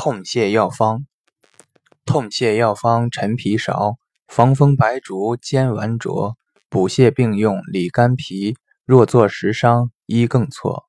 痛泻药方：痛泻药方：陈皮芍、防风白术、煎丸灼，补泻并用理肝脾。若作食伤，医更错。